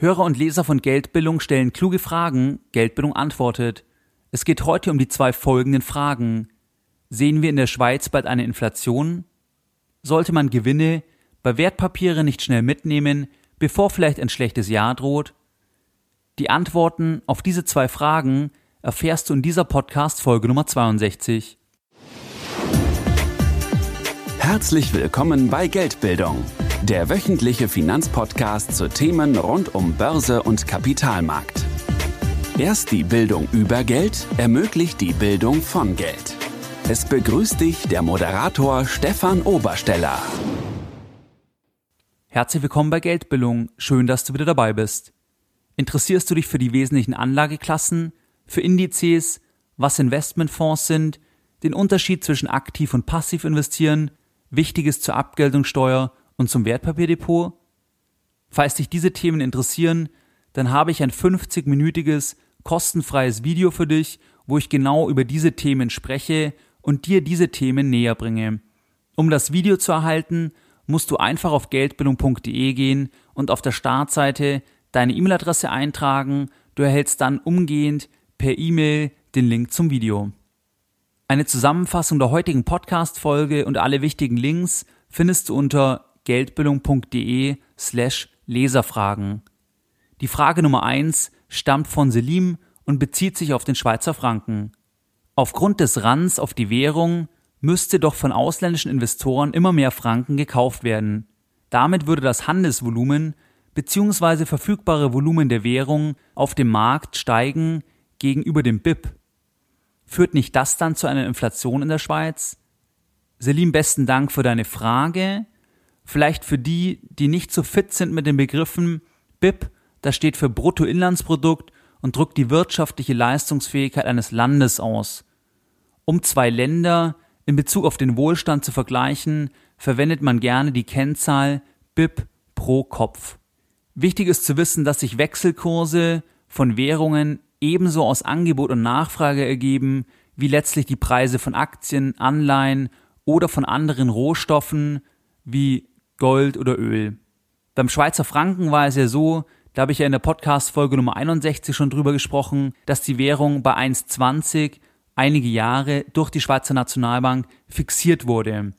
Hörer und Leser von Geldbildung stellen kluge Fragen, Geldbildung antwortet. Es geht heute um die zwei folgenden Fragen. Sehen wir in der Schweiz bald eine Inflation? Sollte man Gewinne bei Wertpapiere nicht schnell mitnehmen, bevor vielleicht ein schlechtes Jahr droht? Die Antworten auf diese zwei Fragen erfährst du in dieser Podcast Folge Nummer 62. Herzlich willkommen bei Geldbildung, der wöchentliche Finanzpodcast zu Themen rund um Börse und Kapitalmarkt. Erst die Bildung über Geld ermöglicht die Bildung von Geld. Es begrüßt dich der Moderator Stefan Obersteller. Herzlich willkommen bei Geldbildung. Schön, dass du wieder dabei bist. Interessierst du dich für die wesentlichen Anlageklassen, für Indizes, was Investmentfonds sind, den Unterschied zwischen aktiv und passiv investieren, Wichtiges zur Abgeltungssteuer und zum Wertpapierdepot? Falls dich diese Themen interessieren, dann habe ich ein 50-minütiges kostenfreies Video für dich, wo ich genau über diese Themen spreche und dir diese Themen näher bringe. Um das Video zu erhalten, musst du einfach auf geldbildung.de gehen und auf der Startseite deine E-Mail-Adresse eintragen. Du erhältst dann umgehend per E-Mail den Link zum Video. Eine Zusammenfassung der heutigen Podcast-Folge und alle wichtigen Links findest du unter geldbildung.de slash Leserfragen. Die Frage Nummer eins stammt von Selim und bezieht sich auf den Schweizer Franken. Aufgrund des Rands auf die Währung müsste doch von ausländischen Investoren immer mehr Franken gekauft werden. Damit würde das Handelsvolumen bzw. verfügbare Volumen der Währung auf dem Markt steigen gegenüber dem BIP. Führt nicht das dann zu einer Inflation in der Schweiz? Selim, besten Dank für deine Frage. Vielleicht für die, die nicht so fit sind mit den Begriffen BIP, das steht für Bruttoinlandsprodukt und drückt die wirtschaftliche Leistungsfähigkeit eines Landes aus. Um zwei Länder in Bezug auf den Wohlstand zu vergleichen, verwendet man gerne die Kennzahl BIP pro Kopf. Wichtig ist zu wissen, dass sich Wechselkurse von Währungen ebenso aus Angebot und Nachfrage ergeben, wie letztlich die Preise von Aktien, Anleihen oder von anderen Rohstoffen wie Gold oder Öl. Beim Schweizer Franken war es ja so, da habe ich ja in der Podcast-Folge Nummer 61 schon drüber gesprochen, dass die Währung bei 1,20 einige Jahre durch die Schweizer Nationalbank fixiert wurde.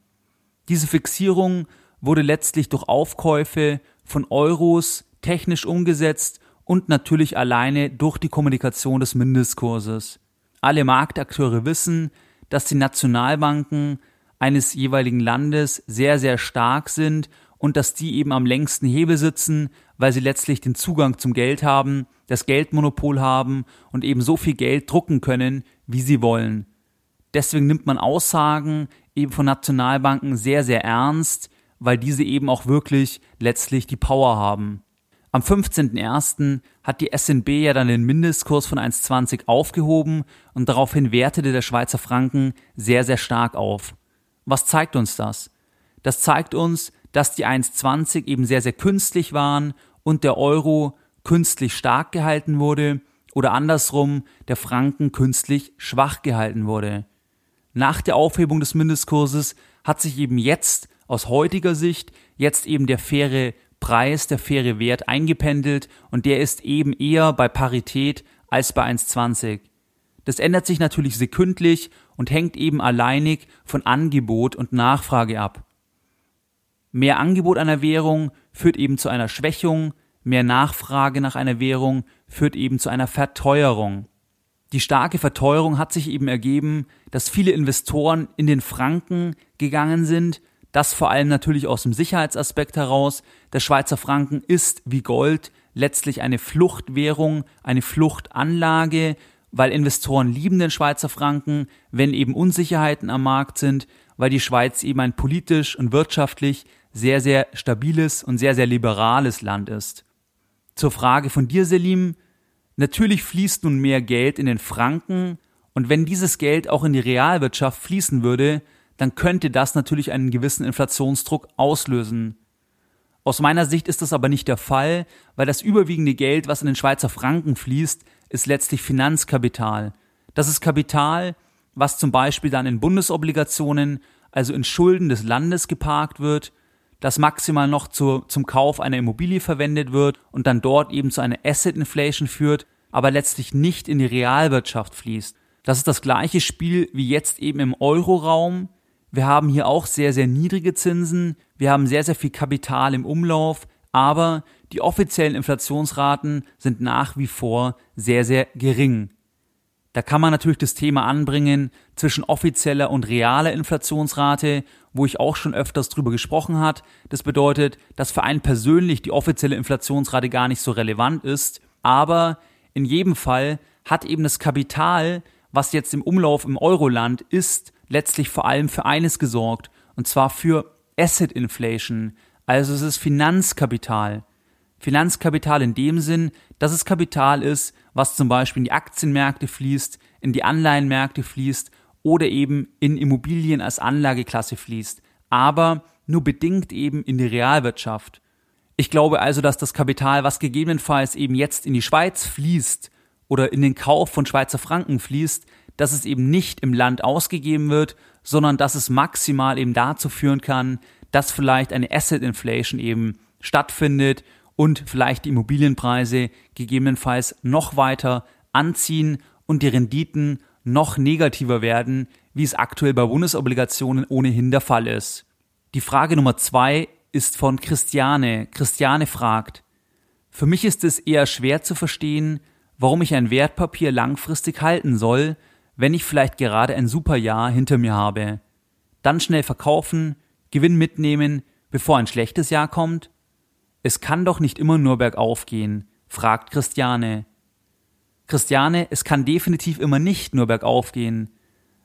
Diese Fixierung wurde letztlich durch Aufkäufe von Euros technisch umgesetzt und natürlich alleine durch die Kommunikation des Mindestkurses. Alle Marktakteure wissen, dass die Nationalbanken eines jeweiligen Landes sehr, sehr stark sind und dass die eben am längsten Hebel sitzen, weil sie letztlich den Zugang zum Geld haben, das Geldmonopol haben und eben so viel Geld drucken können, wie sie wollen. Deswegen nimmt man Aussagen eben von Nationalbanken sehr, sehr ernst, weil diese eben auch wirklich letztlich die Power haben. Am 15.01. hat die SNB ja dann den Mindestkurs von 1,20 aufgehoben und daraufhin wertete der Schweizer Franken sehr, sehr stark auf. Was zeigt uns das? Das zeigt uns, dass die 1,20 eben sehr, sehr künstlich waren und der Euro künstlich stark gehalten wurde oder andersrum der Franken künstlich schwach gehalten wurde. Nach der Aufhebung des Mindestkurses hat sich eben jetzt aus heutiger Sicht jetzt eben der faire Preis, der faire Wert eingependelt und der ist eben eher bei Parität als bei 1,20. Das ändert sich natürlich sekündlich und hängt eben alleinig von Angebot und Nachfrage ab. Mehr Angebot einer Währung führt eben zu einer Schwächung, mehr Nachfrage nach einer Währung führt eben zu einer Verteuerung. Die starke Verteuerung hat sich eben ergeben, dass viele Investoren in den Franken gegangen sind das vor allem natürlich aus dem Sicherheitsaspekt heraus. Der Schweizer Franken ist wie Gold letztlich eine Fluchtwährung, eine Fluchtanlage, weil Investoren lieben den Schweizer Franken, wenn eben Unsicherheiten am Markt sind, weil die Schweiz eben ein politisch und wirtschaftlich sehr, sehr stabiles und sehr, sehr liberales Land ist. Zur Frage von dir, Selim. Natürlich fließt nun mehr Geld in den Franken und wenn dieses Geld auch in die Realwirtschaft fließen würde, dann könnte das natürlich einen gewissen Inflationsdruck auslösen. Aus meiner Sicht ist das aber nicht der Fall, weil das überwiegende Geld, was in den Schweizer Franken fließt, ist letztlich Finanzkapital. Das ist Kapital, was zum Beispiel dann in Bundesobligationen, also in Schulden des Landes geparkt wird. das maximal noch zu, zum Kauf einer Immobilie verwendet wird und dann dort eben zu einer Asset Inflation führt, aber letztlich nicht in die Realwirtschaft fließt. Das ist das gleiche Spiel wie jetzt eben im Euroraum. Wir haben hier auch sehr, sehr niedrige Zinsen, wir haben sehr, sehr viel Kapital im Umlauf, aber die offiziellen Inflationsraten sind nach wie vor sehr, sehr gering. Da kann man natürlich das Thema anbringen zwischen offizieller und realer Inflationsrate, wo ich auch schon öfters drüber gesprochen hat. Das bedeutet, dass für einen persönlich die offizielle Inflationsrate gar nicht so relevant ist, aber in jedem Fall hat eben das Kapital, was jetzt im Umlauf im Euroland ist, letztlich vor allem für eines gesorgt, und zwar für Asset Inflation, also es ist Finanzkapital. Finanzkapital in dem Sinn, dass es Kapital ist, was zum Beispiel in die Aktienmärkte fließt, in die Anleihenmärkte fließt oder eben in Immobilien als Anlageklasse fließt, aber nur bedingt eben in die Realwirtschaft. Ich glaube also, dass das Kapital, was gegebenenfalls eben jetzt in die Schweiz fließt oder in den Kauf von Schweizer Franken fließt, dass es eben nicht im Land ausgegeben wird, sondern dass es maximal eben dazu führen kann, dass vielleicht eine Asset Inflation eben stattfindet und vielleicht die Immobilienpreise gegebenenfalls noch weiter anziehen und die Renditen noch negativer werden, wie es aktuell bei Bundesobligationen ohnehin der Fall ist. Die Frage Nummer zwei ist von Christiane. Christiane fragt, für mich ist es eher schwer zu verstehen, warum ich ein Wertpapier langfristig halten soll, wenn ich vielleicht gerade ein super Jahr hinter mir habe. Dann schnell verkaufen, Gewinn mitnehmen, bevor ein schlechtes Jahr kommt? Es kann doch nicht immer nur bergauf gehen, fragt Christiane. Christiane, es kann definitiv immer nicht nur bergauf gehen.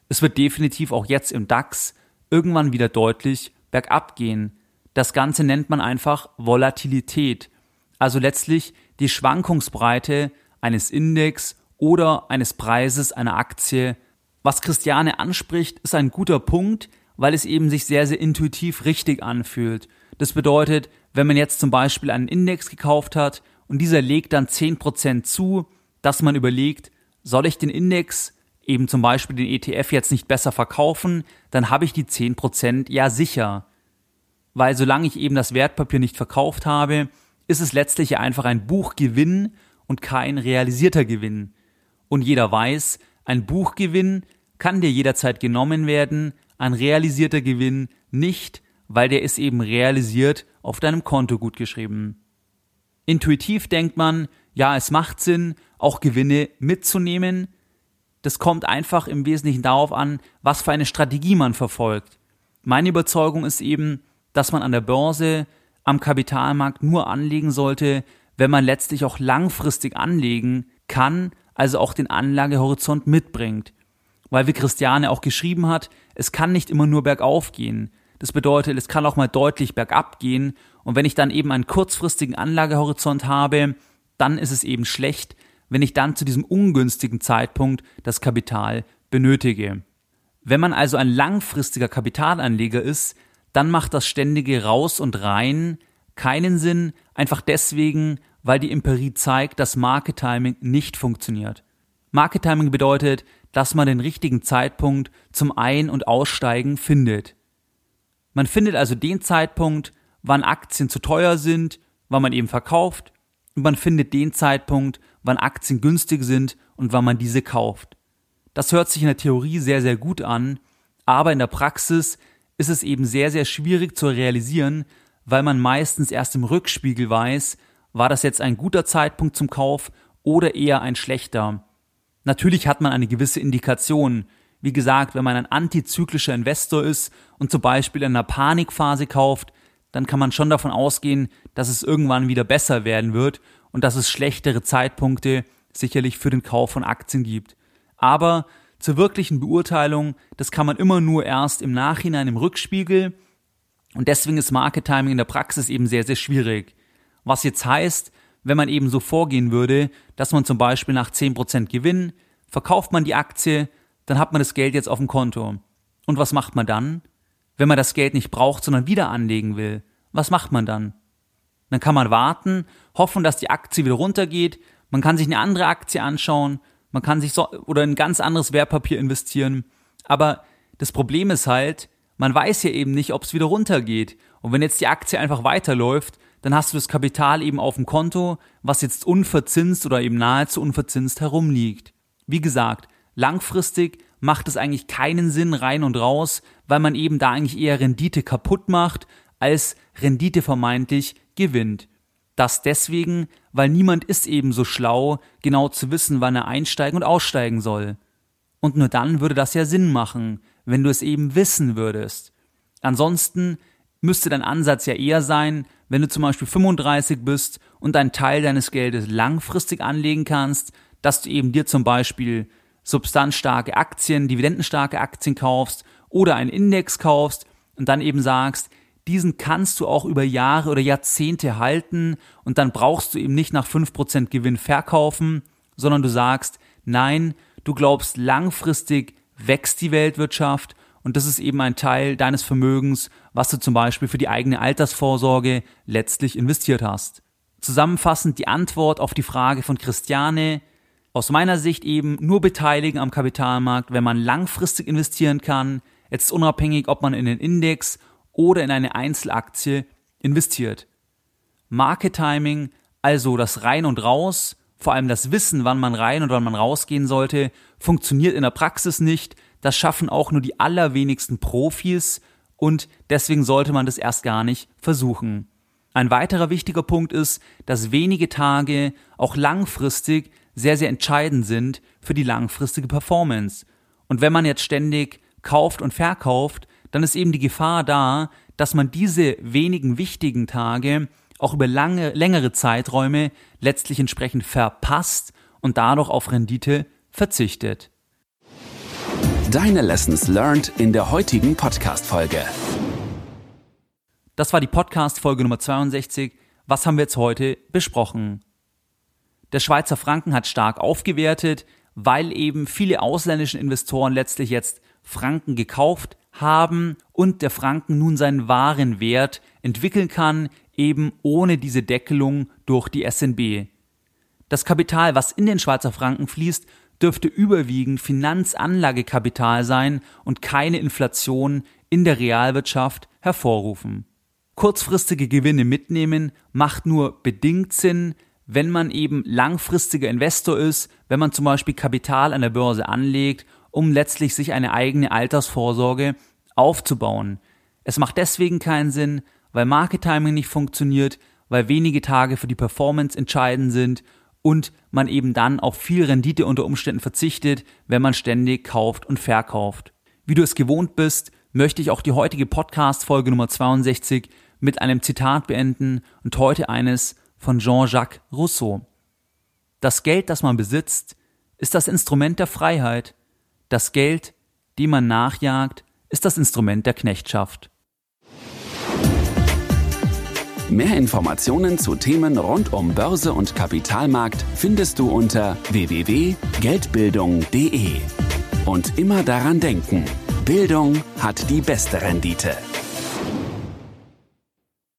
Es wird definitiv auch jetzt im DAX irgendwann wieder deutlich bergab gehen. Das Ganze nennt man einfach Volatilität, also letztlich die Schwankungsbreite eines Index oder eines Preises einer Aktie. Was Christiane anspricht, ist ein guter Punkt, weil es eben sich sehr, sehr intuitiv richtig anfühlt. Das bedeutet, wenn man jetzt zum Beispiel einen Index gekauft hat und dieser legt dann 10% zu, dass man überlegt, soll ich den Index, eben zum Beispiel den ETF jetzt nicht besser verkaufen, dann habe ich die 10% ja sicher. Weil solange ich eben das Wertpapier nicht verkauft habe, ist es letztlich einfach ein Buchgewinn und kein realisierter Gewinn. Und jeder weiß, ein Buchgewinn kann dir jederzeit genommen werden, ein realisierter Gewinn nicht, weil der ist eben realisiert auf deinem Konto gut geschrieben. Intuitiv denkt man, ja, es macht Sinn, auch Gewinne mitzunehmen. Das kommt einfach im Wesentlichen darauf an, was für eine Strategie man verfolgt. Meine Überzeugung ist eben, dass man an der Börse, am Kapitalmarkt nur anlegen sollte, wenn man letztlich auch langfristig anlegen kann, also auch den Anlagehorizont mitbringt. Weil wie Christiane auch geschrieben hat, es kann nicht immer nur bergauf gehen. Das bedeutet, es kann auch mal deutlich bergab gehen. Und wenn ich dann eben einen kurzfristigen Anlagehorizont habe, dann ist es eben schlecht, wenn ich dann zu diesem ungünstigen Zeitpunkt das Kapital benötige. Wenn man also ein langfristiger Kapitalanleger ist, dann macht das ständige Raus und Rein keinen Sinn, einfach deswegen, weil die Empirie zeigt, dass Market Timing nicht funktioniert. Market Timing bedeutet, dass man den richtigen Zeitpunkt zum Ein- und Aussteigen findet. Man findet also den Zeitpunkt, wann Aktien zu teuer sind, wann man eben verkauft, und man findet den Zeitpunkt, wann Aktien günstig sind und wann man diese kauft. Das hört sich in der Theorie sehr, sehr gut an, aber in der Praxis ist es eben sehr, sehr schwierig zu realisieren, weil man meistens erst im Rückspiegel weiß, war das jetzt ein guter Zeitpunkt zum Kauf oder eher ein schlechter. Natürlich hat man eine gewisse Indikation, wie gesagt, wenn man ein antizyklischer Investor ist und zum Beispiel in einer Panikphase kauft, dann kann man schon davon ausgehen, dass es irgendwann wieder besser werden wird und dass es schlechtere Zeitpunkte sicherlich für den Kauf von Aktien gibt. Aber zur wirklichen Beurteilung, das kann man immer nur erst im Nachhinein im Rückspiegel und deswegen ist Market Timing in der Praxis eben sehr, sehr schwierig. Was jetzt heißt, wenn man eben so vorgehen würde, dass man zum Beispiel nach 10% Gewinn verkauft man die Aktie, dann hat man das Geld jetzt auf dem Konto. Und was macht man dann? Wenn man das Geld nicht braucht, sondern wieder anlegen will, was macht man dann? Dann kann man warten, hoffen, dass die Aktie wieder runtergeht, man kann sich eine andere Aktie anschauen, man kann sich so oder ein ganz anderes Wertpapier investieren. Aber das Problem ist halt, man weiß ja eben nicht, ob es wieder runtergeht. Und wenn jetzt die Aktie einfach weiterläuft, dann hast du das Kapital eben auf dem Konto, was jetzt unverzinst oder eben nahezu unverzinst herumliegt. Wie gesagt, langfristig macht es eigentlich keinen Sinn rein und raus, weil man eben da eigentlich eher Rendite kaputt macht, als Rendite vermeintlich gewinnt. Das deswegen, weil niemand ist eben so schlau, genau zu wissen, wann er einsteigen und aussteigen soll. Und nur dann würde das ja Sinn machen, wenn du es eben wissen würdest. Ansonsten müsste dein Ansatz ja eher sein, wenn du zum Beispiel 35 bist und einen Teil deines Geldes langfristig anlegen kannst, dass du eben dir zum Beispiel substanzstarke Aktien, dividendenstarke Aktien kaufst oder einen Index kaufst und dann eben sagst, diesen kannst du auch über Jahre oder Jahrzehnte halten und dann brauchst du eben nicht nach 5% Gewinn verkaufen, sondern du sagst, nein, du glaubst langfristig wächst die Weltwirtschaft und das ist eben ein Teil deines Vermögens, was du zum Beispiel für die eigene Altersvorsorge letztlich investiert hast. Zusammenfassend die Antwort auf die Frage von Christiane, aus meiner Sicht eben nur beteiligen am Kapitalmarkt, wenn man langfristig investieren kann, jetzt unabhängig, ob man in den Index oder in eine Einzelaktie investiert. Market Timing, also das Rein und Raus, vor allem das Wissen, wann man rein und wann man rausgehen sollte, funktioniert in der Praxis nicht. Das schaffen auch nur die allerwenigsten Profis und deswegen sollte man das erst gar nicht versuchen. Ein weiterer wichtiger Punkt ist, dass wenige Tage auch langfristig sehr, sehr entscheidend sind für die langfristige Performance. Und wenn man jetzt ständig kauft und verkauft, dann ist eben die Gefahr da, dass man diese wenigen wichtigen Tage auch über lange, längere Zeiträume letztlich entsprechend verpasst und dadurch auf Rendite verzichtet. Deine Lessons learned in der heutigen Podcast-Folge. Das war die Podcast-Folge Nummer 62. Was haben wir jetzt heute besprochen? Der Schweizer Franken hat stark aufgewertet, weil eben viele ausländische Investoren letztlich jetzt Franken gekauft haben und der Franken nun seinen wahren Wert entwickeln kann, eben ohne diese Deckelung durch die SNB. Das Kapital, was in den Schweizer Franken fließt, dürfte überwiegend Finanzanlagekapital sein und keine Inflation in der Realwirtschaft hervorrufen. Kurzfristige Gewinne mitnehmen macht nur bedingt Sinn, wenn man eben langfristiger Investor ist, wenn man zum Beispiel Kapital an der Börse anlegt um letztlich sich eine eigene Altersvorsorge aufzubauen. Es macht deswegen keinen Sinn, weil Market Timing nicht funktioniert, weil wenige Tage für die Performance entscheidend sind und man eben dann auf viel Rendite unter Umständen verzichtet, wenn man ständig kauft und verkauft. Wie du es gewohnt bist, möchte ich auch die heutige Podcast-Folge Nummer 62 mit einem Zitat beenden und heute eines von Jean-Jacques Rousseau. Das Geld, das man besitzt, ist das Instrument der Freiheit, das Geld, dem man nachjagt, ist das Instrument der Knechtschaft. Mehr Informationen zu Themen rund um Börse und Kapitalmarkt findest du unter www.geldbildung.de. Und immer daran denken, Bildung hat die beste Rendite.